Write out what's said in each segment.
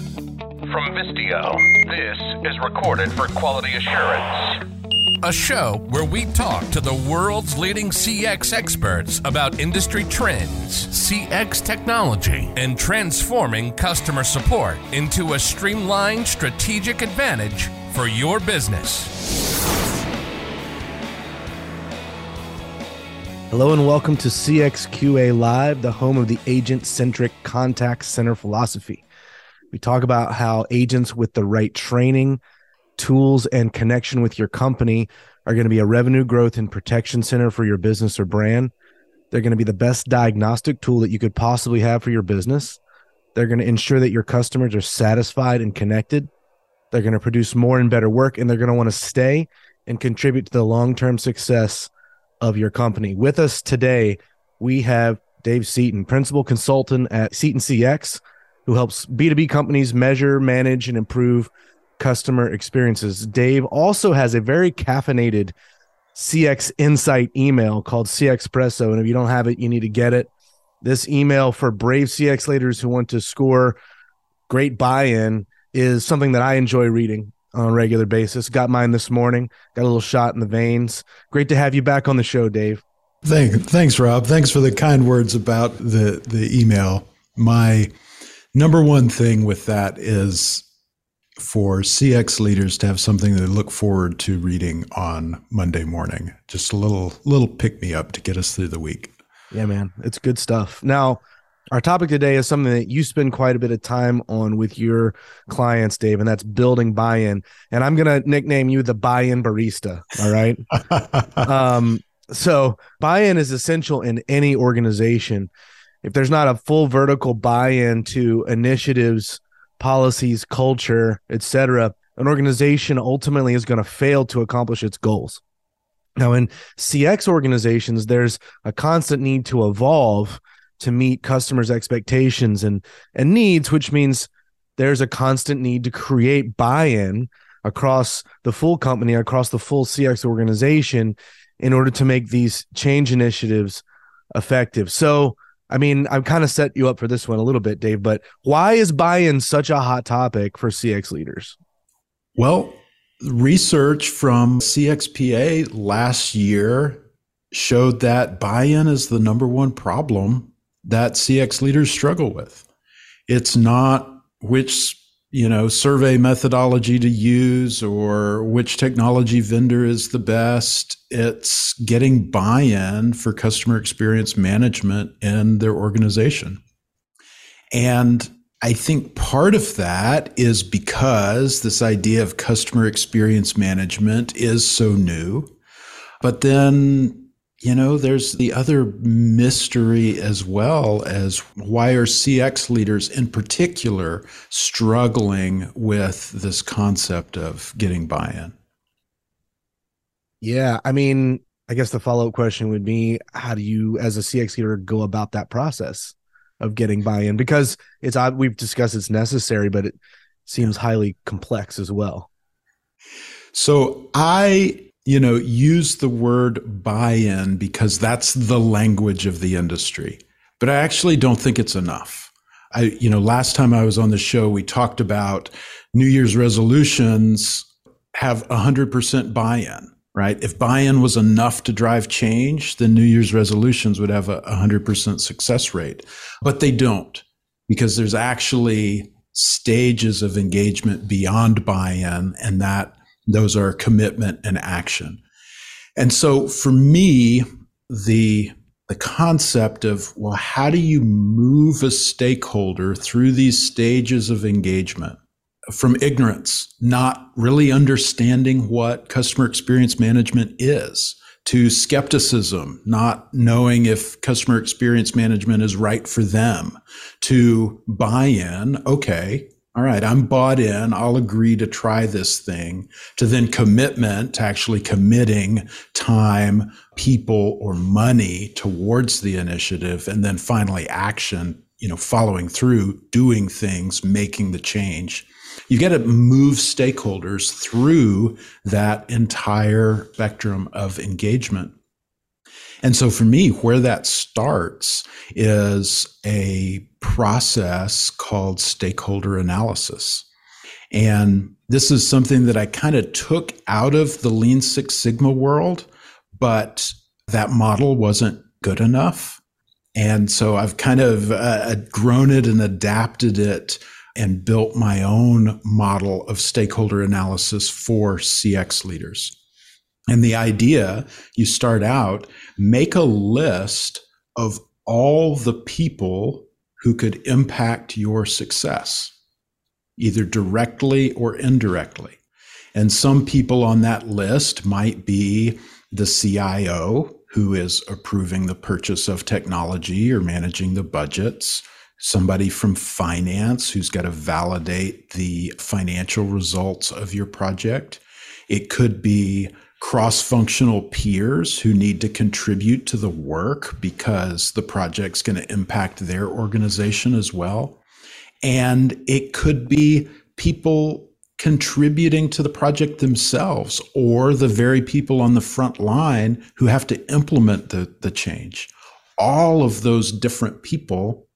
From Vistio, this is recorded for quality assurance. A show where we talk to the world's leading CX experts about industry trends, CX technology, and transforming customer support into a streamlined strategic advantage for your business. Hello and welcome to CXQA Live, the home of the agent centric contact center philosophy. We talk about how agents with the right training, tools, and connection with your company are going to be a revenue growth and protection center for your business or brand. They're going to be the best diagnostic tool that you could possibly have for your business. They're going to ensure that your customers are satisfied and connected. They're going to produce more and better work, and they're going to want to stay and contribute to the long term success of your company. With us today, we have Dave Seaton, principal consultant at Seaton CX, who helps B2B companies measure, manage, and improve customer experiences. Dave also has a very caffeinated CX Insight email called CXpresso. And if you don't have it, you need to get it. This email for brave CX leaders who want to score great buy in is something that I enjoy reading on a regular basis. Got mine this morning, got a little shot in the veins. Great to have you back on the show, Dave. Thank, thanks, Rob. Thanks for the kind words about the, the email. My number one thing with that is for CX leaders to have something they look forward to reading on Monday morning. Just a little little pick me up to get us through the week. Yeah, man, it's good stuff. Now, our topic today is something that you spend quite a bit of time on with your clients, Dave, and that's building buy-in. And I'm gonna nickname you the buy-in barista. All right. um, so buy-in is essential in any organization. If there's not a full vertical buy-in to initiatives policies, culture, etc., an organization ultimately is going to fail to accomplish its goals. Now, in CX organizations, there's a constant need to evolve to meet customers' expectations and, and needs, which means there's a constant need to create buy in across the full company, across the full CX organization in order to make these change initiatives effective. So, I mean, I've kind of set you up for this one a little bit, Dave, but why is buy in such a hot topic for CX leaders? Well, research from CXPA last year showed that buy in is the number one problem that CX leaders struggle with. It's not which you know survey methodology to use or which technology vendor is the best. It's getting buy-in for customer experience management in their organization. And i think part of that is because this idea of customer experience management is so new. But then you know, there's the other mystery as well as why are CX leaders in particular struggling with this concept of getting buy in? Yeah. I mean, I guess the follow up question would be how do you, as a CX leader, go about that process of getting buy in? Because it's, we've discussed it's necessary, but it seems highly complex as well. So I you know, use the word buy in because that's the language of the industry. But I actually don't think it's enough. I, you know, last time I was on the show, we talked about New Year's resolutions have 100% buy in, right? If buy in was enough to drive change, then New Year's resolutions would have a 100% success rate. But they don't because there's actually stages of engagement beyond buy in, and that those are commitment and action. And so for me, the the concept of well how do you move a stakeholder through these stages of engagement from ignorance not really understanding what customer experience management is to skepticism not knowing if customer experience management is right for them to buy-in okay all right, I'm bought in. I'll agree to try this thing to then commitment to actually committing time, people, or money towards the initiative. And then finally action, you know, following through, doing things, making the change. You got to move stakeholders through that entire spectrum of engagement. And so for me, where that starts is a process called stakeholder analysis. And this is something that I kind of took out of the Lean Six Sigma world, but that model wasn't good enough. And so I've kind of uh, grown it and adapted it and built my own model of stakeholder analysis for CX leaders. And the idea you start out, make a list of all the people who could impact your success, either directly or indirectly. And some people on that list might be the CIO, who is approving the purchase of technology or managing the budgets, somebody from finance who's got to validate the financial results of your project. It could be cross functional peers who need to contribute to the work because the project's going to impact their organization as well. And it could be people contributing to the project themselves or the very people on the front line who have to implement the, the change. All of those different people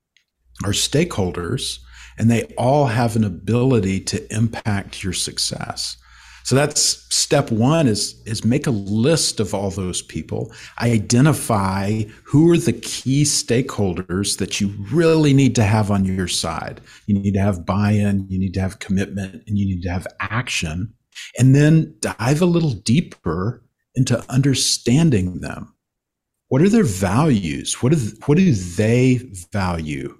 are stakeholders and they all have an ability to impact your success. So that's step one is, is make a list of all those people, identify who are the key stakeholders that you really need to have on your side. You need to have buy-in, you need to have commitment, and you need to have action. And then dive a little deeper into understanding them. What are their values? What, what do they value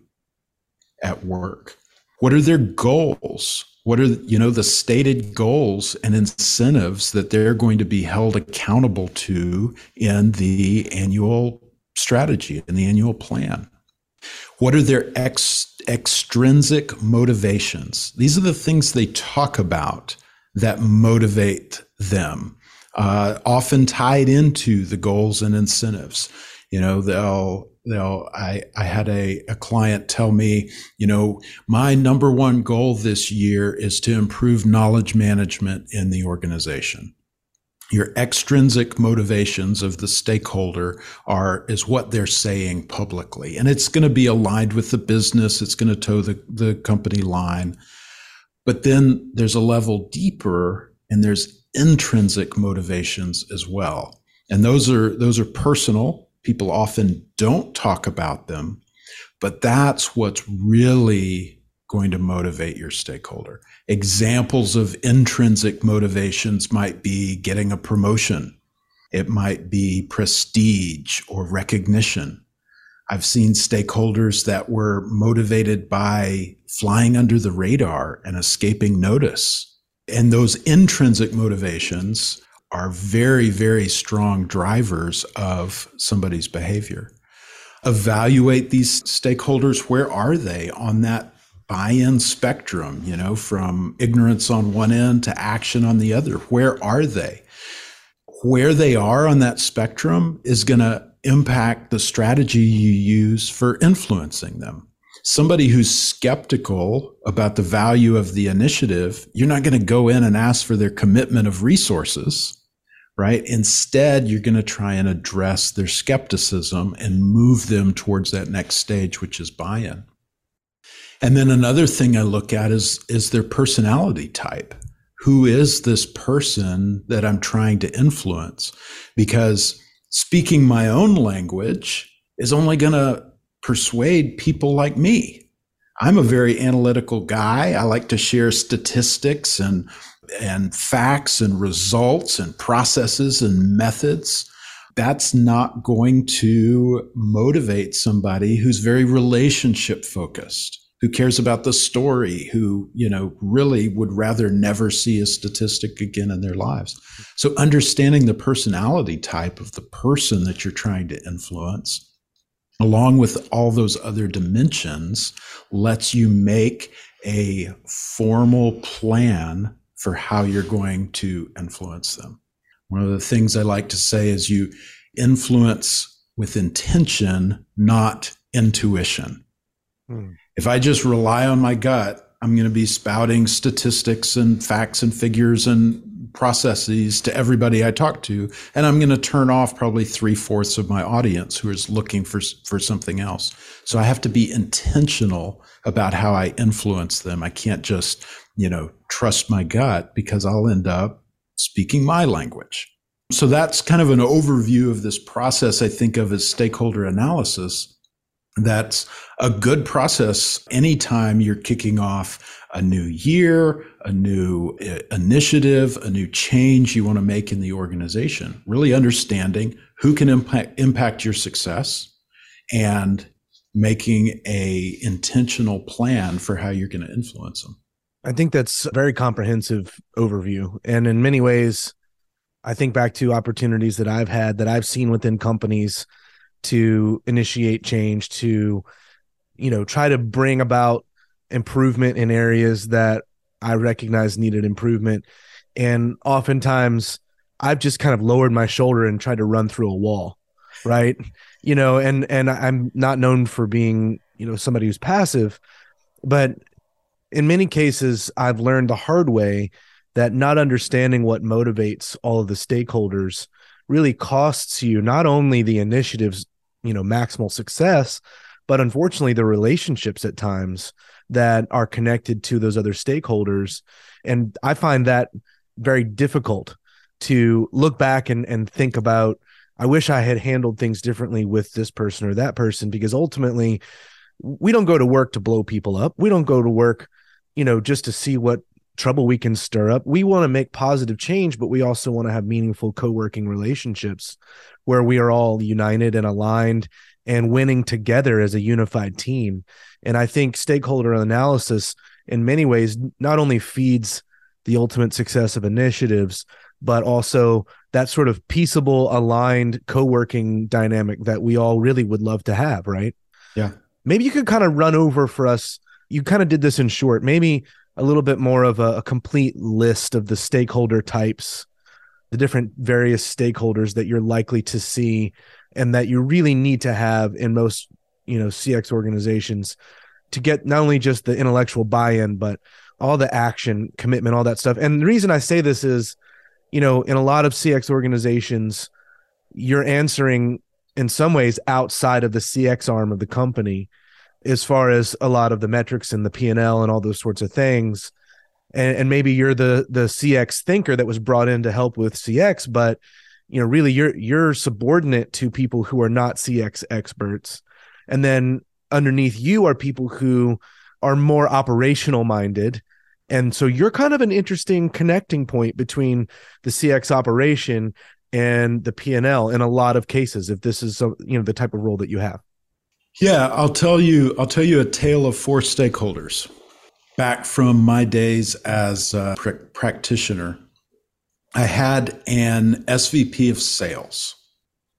at work? What are their goals? What are you know the stated goals and incentives that they're going to be held accountable to in the annual strategy in the annual plan? What are their ex, extrinsic motivations? These are the things they talk about that motivate them uh, often tied into the goals and incentives. You know they'll they'll i i had a, a client tell me you know my number one goal this year is to improve knowledge management in the organization. Your extrinsic motivations of the stakeholder are is what they're saying publicly and it's going to be aligned with the business it's going to toe the, the company line. But then there's a level deeper and there's intrinsic motivations as well. And those are those are personal People often don't talk about them, but that's what's really going to motivate your stakeholder. Examples of intrinsic motivations might be getting a promotion. It might be prestige or recognition. I've seen stakeholders that were motivated by flying under the radar and escaping notice. And those intrinsic motivations are very, very strong drivers of somebody's behavior. Evaluate these stakeholders. Where are they on that buy in spectrum, you know, from ignorance on one end to action on the other? Where are they? Where they are on that spectrum is going to impact the strategy you use for influencing them. Somebody who's skeptical about the value of the initiative, you're not going to go in and ask for their commitment of resources right? Instead, you're going to try and address their skepticism and move them towards that next stage, which is buy in. And then another thing I look at is, is their personality type. Who is this person that I'm trying to influence? Because speaking my own language is only going to persuade people like me. I'm a very analytical guy. I like to share statistics and and facts and results and processes and methods, that's not going to motivate somebody who's very relationship focused who cares about the story who you know really would rather never see a statistic again in their lives. So understanding the personality type of the person that you're trying to influence along with all those other dimensions lets you make a formal plan for how you're going to influence them. One of the things I like to say is you influence with intention, not intuition. Hmm. If I just rely on my gut, I'm going to be spouting statistics and facts and figures and processes to everybody I talk to, and I'm going to turn off probably three fourths of my audience who is looking for for something else. So I have to be intentional about how I influence them. I can't just you know trust my gut because I'll end up speaking my language. So that's kind of an overview of this process I think of as stakeholder analysis. That's a good process anytime you're kicking off a new year, a new uh, initiative, a new change you want to make in the organization. Really understanding who can impact, impact your success and making a intentional plan for how you're going to influence them. I think that's a very comprehensive overview. And in many ways, I think back to opportunities that I've had that I've seen within companies to initiate change, to, you know, try to bring about improvement in areas that I recognize needed improvement. And oftentimes I've just kind of lowered my shoulder and tried to run through a wall. Right. You know, and and I'm not known for being, you know, somebody who's passive, but in many cases I've learned the hard way that not understanding what motivates all of the stakeholders really costs you not only the initiative's you know maximal success but unfortunately the relationships at times that are connected to those other stakeholders and i find that very difficult to look back and, and think about i wish i had handled things differently with this person or that person because ultimately we don't go to work to blow people up we don't go to work you know just to see what trouble we can stir up. We want to make positive change, but we also want to have meaningful co-working relationships where we are all united and aligned and winning together as a unified team. And I think stakeholder analysis in many ways not only feeds the ultimate success of initiatives, but also that sort of peaceable, aligned co-working dynamic that we all really would love to have, right? Yeah. Maybe you could kind of run over for us. You kind of did this in short. Maybe a little bit more of a, a complete list of the stakeholder types, the different various stakeholders that you're likely to see and that you really need to have in most, you know, CX organizations to get not only just the intellectual buy-in, but all the action, commitment, all that stuff. And the reason I say this is, you know, in a lot of CX organizations, you're answering in some ways outside of the CX arm of the company as far as a lot of the metrics and the P&L and all those sorts of things. And, and maybe you're the the CX thinker that was brought in to help with CX, but you know, really you're you're subordinate to people who are not CX experts. And then underneath you are people who are more operational minded. And so you're kind of an interesting connecting point between the CX operation and the P&L in a lot of cases if this is you know the type of role that you have. Yeah, I'll tell you. I'll tell you a tale of four stakeholders. Back from my days as a pr- practitioner, I had an SVP of sales,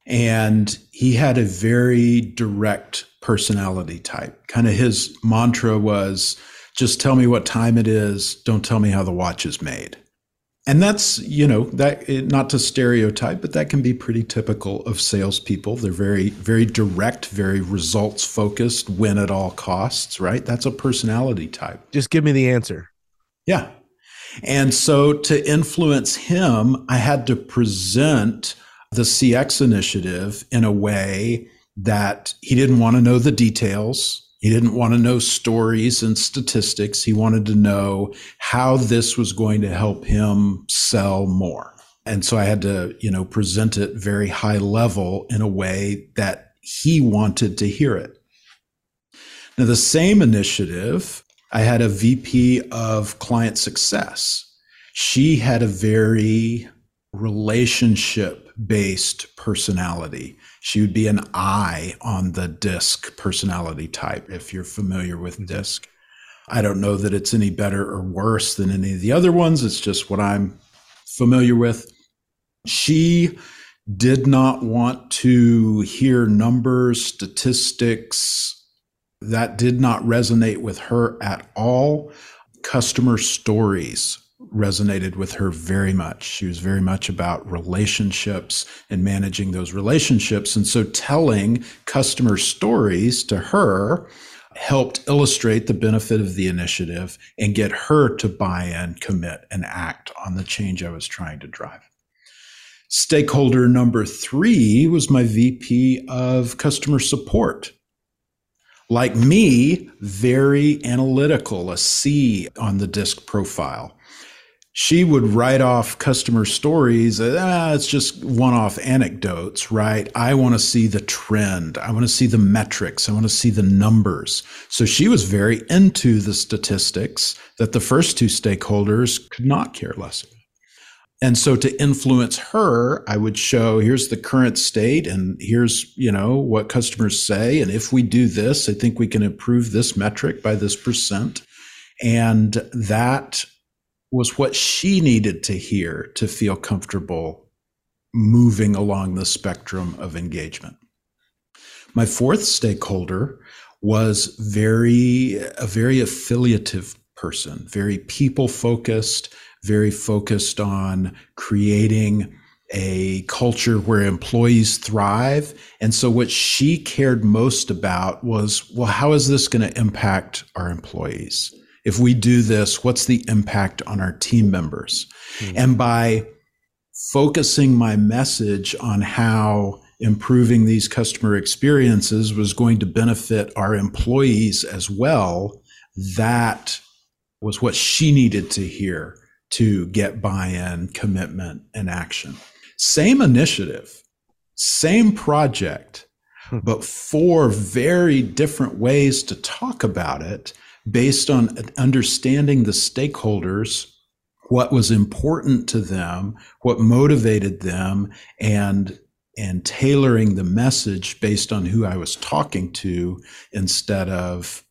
and he had a very direct personality type. Kind of his mantra was, "Just tell me what time it is. Don't tell me how the watch is made." and that's you know that not to stereotype, but that can be pretty typical of salespeople. They're very very direct, very results focused, win at all costs. Right? That's a personality type. Just give me the answer. Yeah, and so to influence him, I had to present the CX initiative in a way that he didn't want to know the details he didn't want to know stories and statistics. He wanted to know how this was going to help him sell more. And so I had to, you know, present it very high level in a way that he wanted to hear it. Now, the same initiative, I had a VP of client success. She had a very relationship based personality. She would be an I on the DISC personality type, if you're familiar with mm-hmm. DISC. I don't know that it's any better or worse than any of the other ones. It's just what I'm familiar with. She did not want to hear numbers, statistics. That did not resonate with her at all. Customer stories resonated with her very much. She was very much about relationships and managing those relationships. And so telling customer stories to her helped illustrate the benefit of the initiative and get her to buy in, commit, and act on the change I was trying to drive. Stakeholder number three was my VP of customer support. Like me, very analytical, a C on the disc profile she would write off customer stories. Ah, it's just one off anecdotes, right? I want to see the trend. I want to see the metrics. I want to see the numbers. So she was very into the statistics that the first two stakeholders could not care less. And so to influence her, I would show here's the current state and here's, you know, what customers say. And if we do this, I think we can improve this metric by this percent. And that was what she needed to hear to feel comfortable moving along the spectrum of engagement. My fourth stakeholder was very a very affiliative person, very people focused, very focused on creating a culture where employees thrive. And so what she cared most about was, well, how is this going to impact our employees? if we do this, what's the impact on our team members? Mm-hmm. And by focusing my message on how improving these customer experiences was going to benefit our employees as well, that was what she needed to hear to get buy in, commitment, and action. Same initiative, same project, hmm. but four very different ways to talk about it based on understanding the stakeholders, what was important to them, what motivated them, and and tailoring the message based on who I was talking to instead of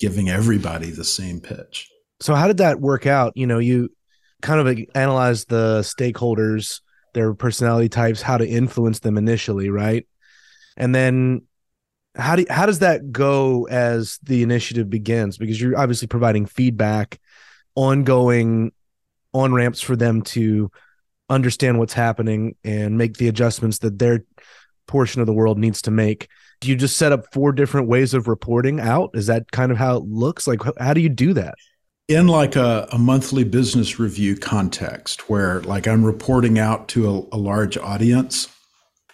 giving everybody the same pitch. So how did that work out? You know, you kind of analyzed the stakeholders, their personality types, how to influence them initially, right? And then how do how does that go as the initiative begins? Because you're obviously providing feedback ongoing on ramps for them to understand what's happening and make the adjustments that their portion of the world needs to make. Do you just set up four different ways of reporting out? Is that kind of how it looks? Like how do you do that in like a, a monthly business review context where like i'm reporting out to a, a large audience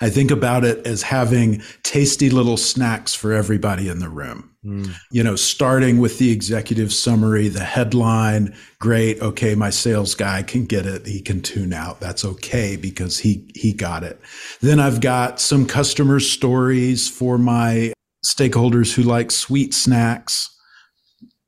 I think about it as having tasty little snacks for everybody in the room. Mm. You know, starting with the executive summary, the headline, great, okay, my sales guy can get it. He can tune out. That's okay because he he got it. Then I've got some customer stories for my stakeholders who like sweet snacks,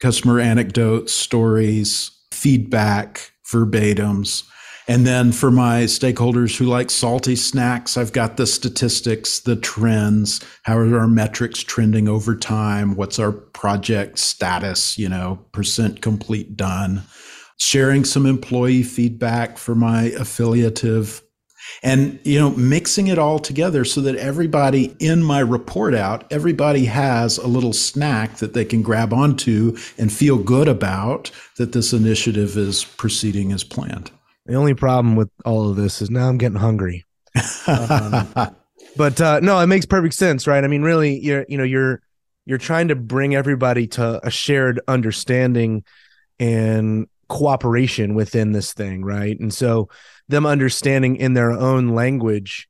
customer anecdotes, stories, feedback, verbatims. And then for my stakeholders who like salty snacks, I've got the statistics, the trends, how are our metrics trending over time? What's our project status, you know, percent complete done? Sharing some employee feedback for my affiliative and you know mixing it all together so that everybody in my report out everybody has a little snack that they can grab onto and feel good about that this initiative is proceeding as planned the only problem with all of this is now I'm getting hungry. um, but uh, no, it makes perfect sense, right? I mean, really, you're you know you're you're trying to bring everybody to a shared understanding and cooperation within this thing, right? And so them understanding in their own language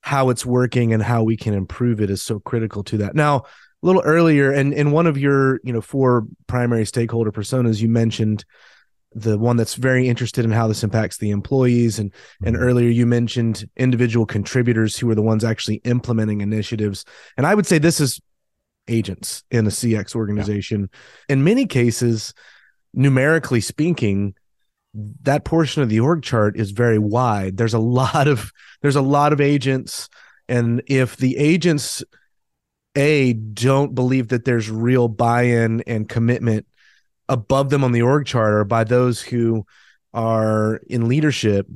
how it's working and how we can improve it is so critical to that. Now, a little earlier, and in one of your you know four primary stakeholder personas, you mentioned the one that's very interested in how this impacts the employees and mm-hmm. and earlier you mentioned individual contributors who are the ones actually implementing initiatives and i would say this is agents in a cx organization yeah. in many cases numerically speaking that portion of the org chart is very wide there's a lot of there's a lot of agents and if the agents a don't believe that there's real buy-in and commitment above them on the org chart or by those who are in leadership,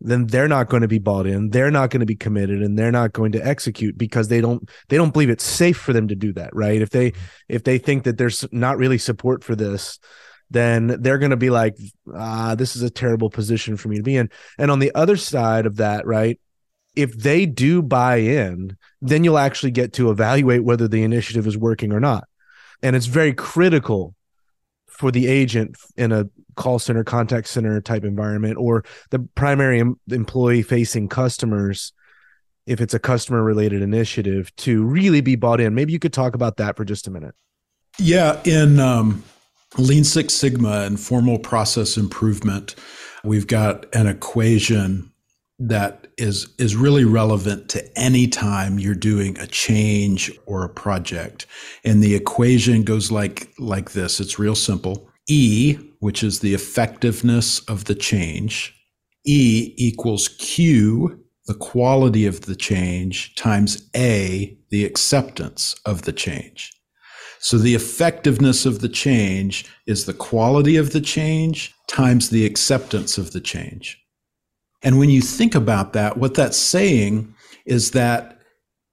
then they're not going to be bought in. They're not going to be committed and they're not going to execute because they don't they don't believe it's safe for them to do that, right? If they if they think that there's not really support for this, then they're going to be like, ah, this is a terrible position for me to be in. And on the other side of that, right? If they do buy in, then you'll actually get to evaluate whether the initiative is working or not and it's very critical for the agent in a call center contact center type environment or the primary em- employee facing customers if it's a customer related initiative to really be bought in maybe you could talk about that for just a minute yeah in um, lean six sigma and formal process improvement. We've got an equation that is is really relevant to any time you're doing a change or a project. And the equation goes like like this. It's real simple. E which is the effectiveness of the change e equals q the quality of the change times a the acceptance of the change so the effectiveness of the change is the quality of the change times the acceptance of the change and when you think about that, what that's saying is that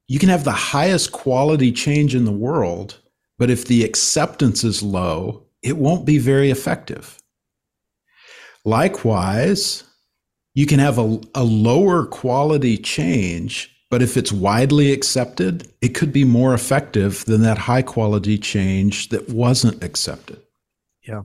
you can have the highest quality change in the world, but if the acceptance is low, it won't be very effective. Likewise, you can have a, a lower quality change, but if it's widely accepted, it could be more effective than that high quality change that wasn't accepted. Yeah.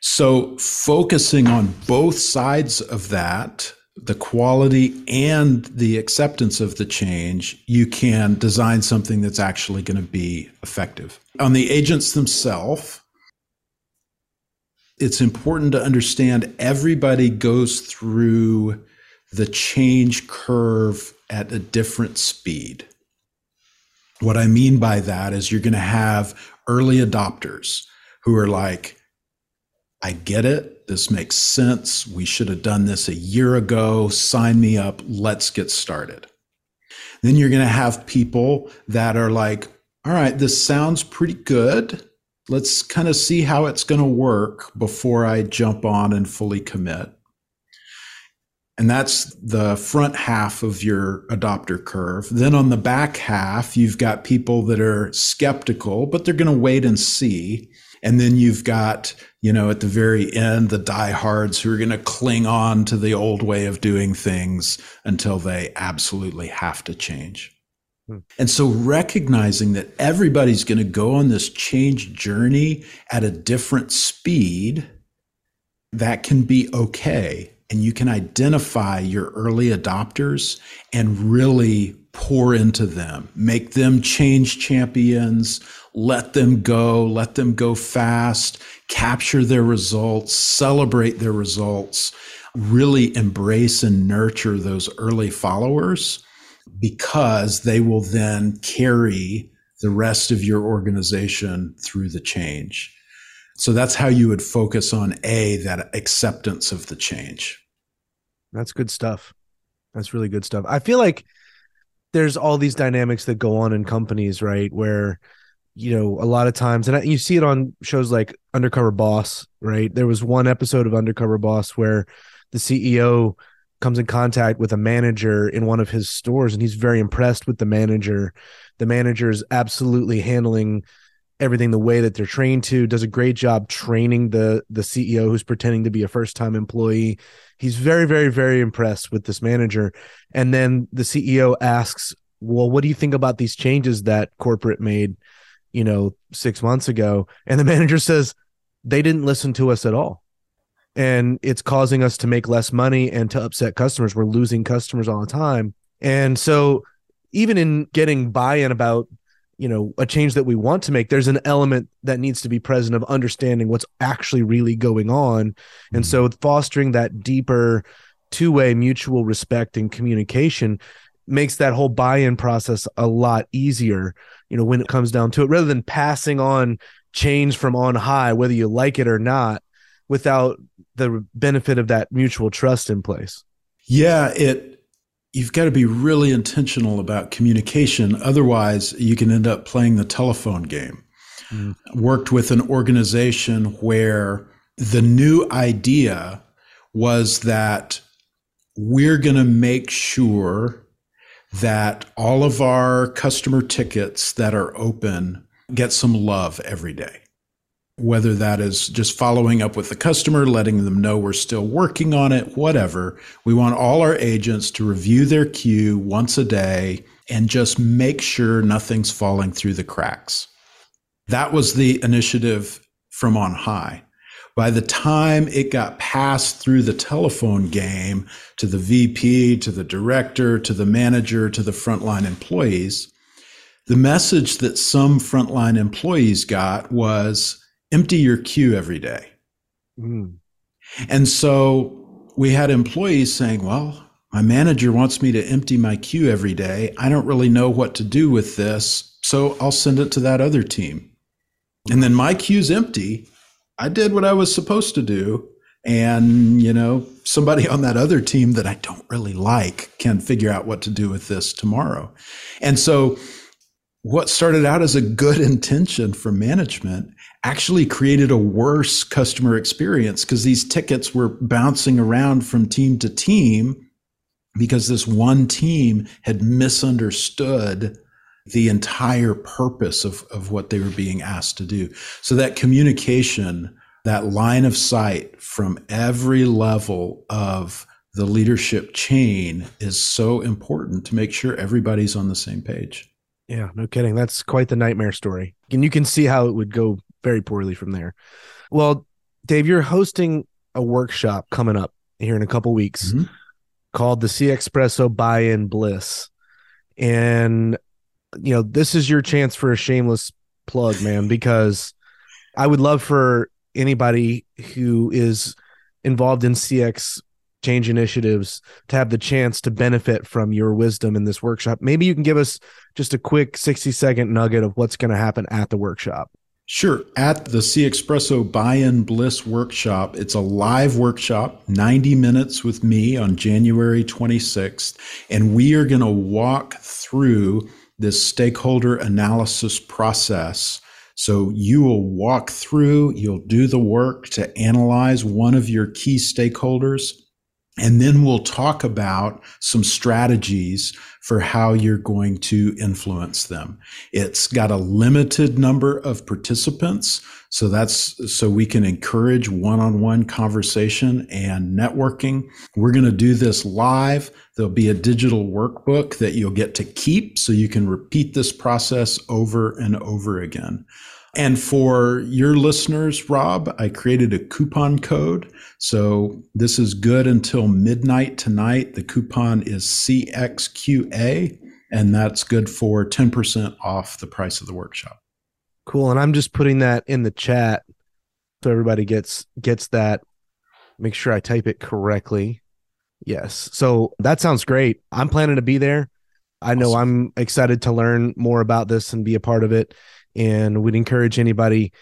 So, focusing on both sides of that the quality and the acceptance of the change, you can design something that's actually going to be effective. On the agents themselves, it's important to understand everybody goes through the change curve at a different speed. What I mean by that is you're going to have early adopters who are like, I get it. This makes sense. We should have done this a year ago. Sign me up. Let's get started. Then you're going to have people that are like, all right, this sounds pretty good. Let's kind of see how it's going to work before I jump on and fully commit. And that's the front half of your adopter curve. Then on the back half, you've got people that are skeptical, but they're going to wait and see. And then you've got, you know, at the very end, the diehards who are going to cling on to the old way of doing things until they absolutely have to change. Hmm. And so recognizing that everybody's going to go on this change journey at a different speed, that can be okay. And you can identify your early adopters and really pour into them, make them change champions, let them go, let them go fast, capture their results, celebrate their results, really embrace and nurture those early followers because they will then carry the rest of your organization through the change. So that's how you would focus on A, that acceptance of the change. That's good stuff. That's really good stuff. I feel like there's all these dynamics that go on in companies, right? Where you know, a lot of times, and you see it on shows like Undercover Boss, right? There was one episode of Undercover Boss where the CEO comes in contact with a manager in one of his stores and he's very impressed with the manager. The manager is absolutely handling everything the way that they're trained to, does a great job training the the CEO who's pretending to be a first-time employee. He's very very very impressed with this manager. And then the CEO asks, "Well, what do you think about these changes that corporate made?" you know, six months ago. And the manager says, they didn't listen to us at all. And it's causing us to make less money and to upset customers. We're losing customers all the time. And so, even in getting buy in about, you know, a change that we want to make, there's an element that needs to be present of understanding what's actually really going on. And so, mm-hmm. fostering that deeper two way mutual respect and communication makes that whole buy-in process a lot easier you know when it comes down to it rather than passing on change from on high whether you like it or not without the benefit of that mutual trust in place yeah it you've got to be really intentional about communication otherwise you can end up playing the telephone game mm. worked with an organization where the new idea was that we're going to make sure that all of our customer tickets that are open get some love every day. Whether that is just following up with the customer, letting them know we're still working on it, whatever. We want all our agents to review their queue once a day and just make sure nothing's falling through the cracks. That was the initiative from on high. By the time it got passed through the telephone game to the VP, to the director, to the manager, to the frontline employees, the message that some frontline employees got was empty your queue every day. Mm. And so we had employees saying, well, my manager wants me to empty my queue every day. I don't really know what to do with this. So I'll send it to that other team. And then my queue's empty. I did what I was supposed to do. And, you know, somebody on that other team that I don't really like can figure out what to do with this tomorrow. And so what started out as a good intention for management actually created a worse customer experience because these tickets were bouncing around from team to team because this one team had misunderstood the entire purpose of, of what they were being asked to do. So that communication, that line of sight from every level of the leadership chain is so important to make sure everybody's on the same page. Yeah, no kidding. That's quite the nightmare story. And you can see how it would go very poorly from there. Well, Dave, you're hosting a workshop coming up here in a couple weeks mm-hmm. called the CXpresso Buy-in Bliss. And you know, this is your chance for a shameless plug, man, because I would love for anybody who is involved in CX change initiatives to have the chance to benefit from your wisdom in this workshop. Maybe you can give us just a quick 60 second nugget of what's going to happen at the workshop. Sure. At the CXpresso Buy In Bliss workshop, it's a live workshop, 90 minutes with me on January 26th. And we are going to walk through this stakeholder analysis process. So you will walk through, you'll do the work to analyze one of your key stakeholders and then we'll talk about some strategies for how you're going to influence them. It's got a limited number of participants. So that's so we can encourage one on one conversation and networking. We're going to do this live. There'll be a digital workbook that you'll get to keep so you can repeat this process over and over again. And for your listeners, Rob, I created a coupon code. So this is good until midnight tonight. The coupon is CXQA, and that's good for 10% off the price of the workshop. Cool. And I'm just putting that in the chat so everybody gets gets that. Make sure I type it correctly. Yes. So that sounds great. I'm planning to be there. I know awesome. I'm excited to learn more about this and be a part of it. And we'd encourage anybody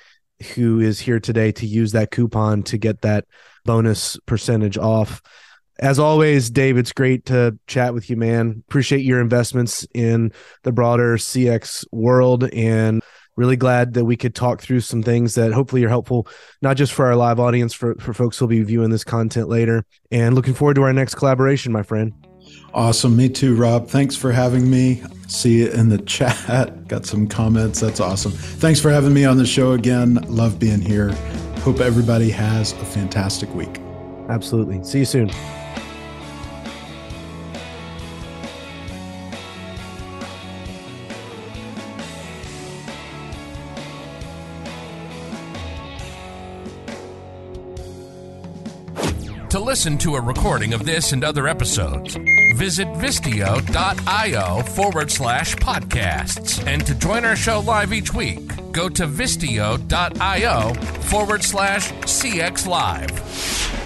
who is here today to use that coupon to get that bonus percentage off. As always, Dave, it's great to chat with you, man. Appreciate your investments in the broader CX world and really glad that we could talk through some things that hopefully are helpful, not just for our live audience, for, for folks who'll be viewing this content later. And looking forward to our next collaboration, my friend. Awesome. Me too, Rob. Thanks for having me. See you in the chat. Got some comments. That's awesome. Thanks for having me on the show again. Love being here. Hope everybody has a fantastic week. Absolutely. See you soon. Listen to a recording of this and other episodes, visit Vistio.io forward slash podcasts. And to join our show live each week, go to Vistio.io forward slash CX Live.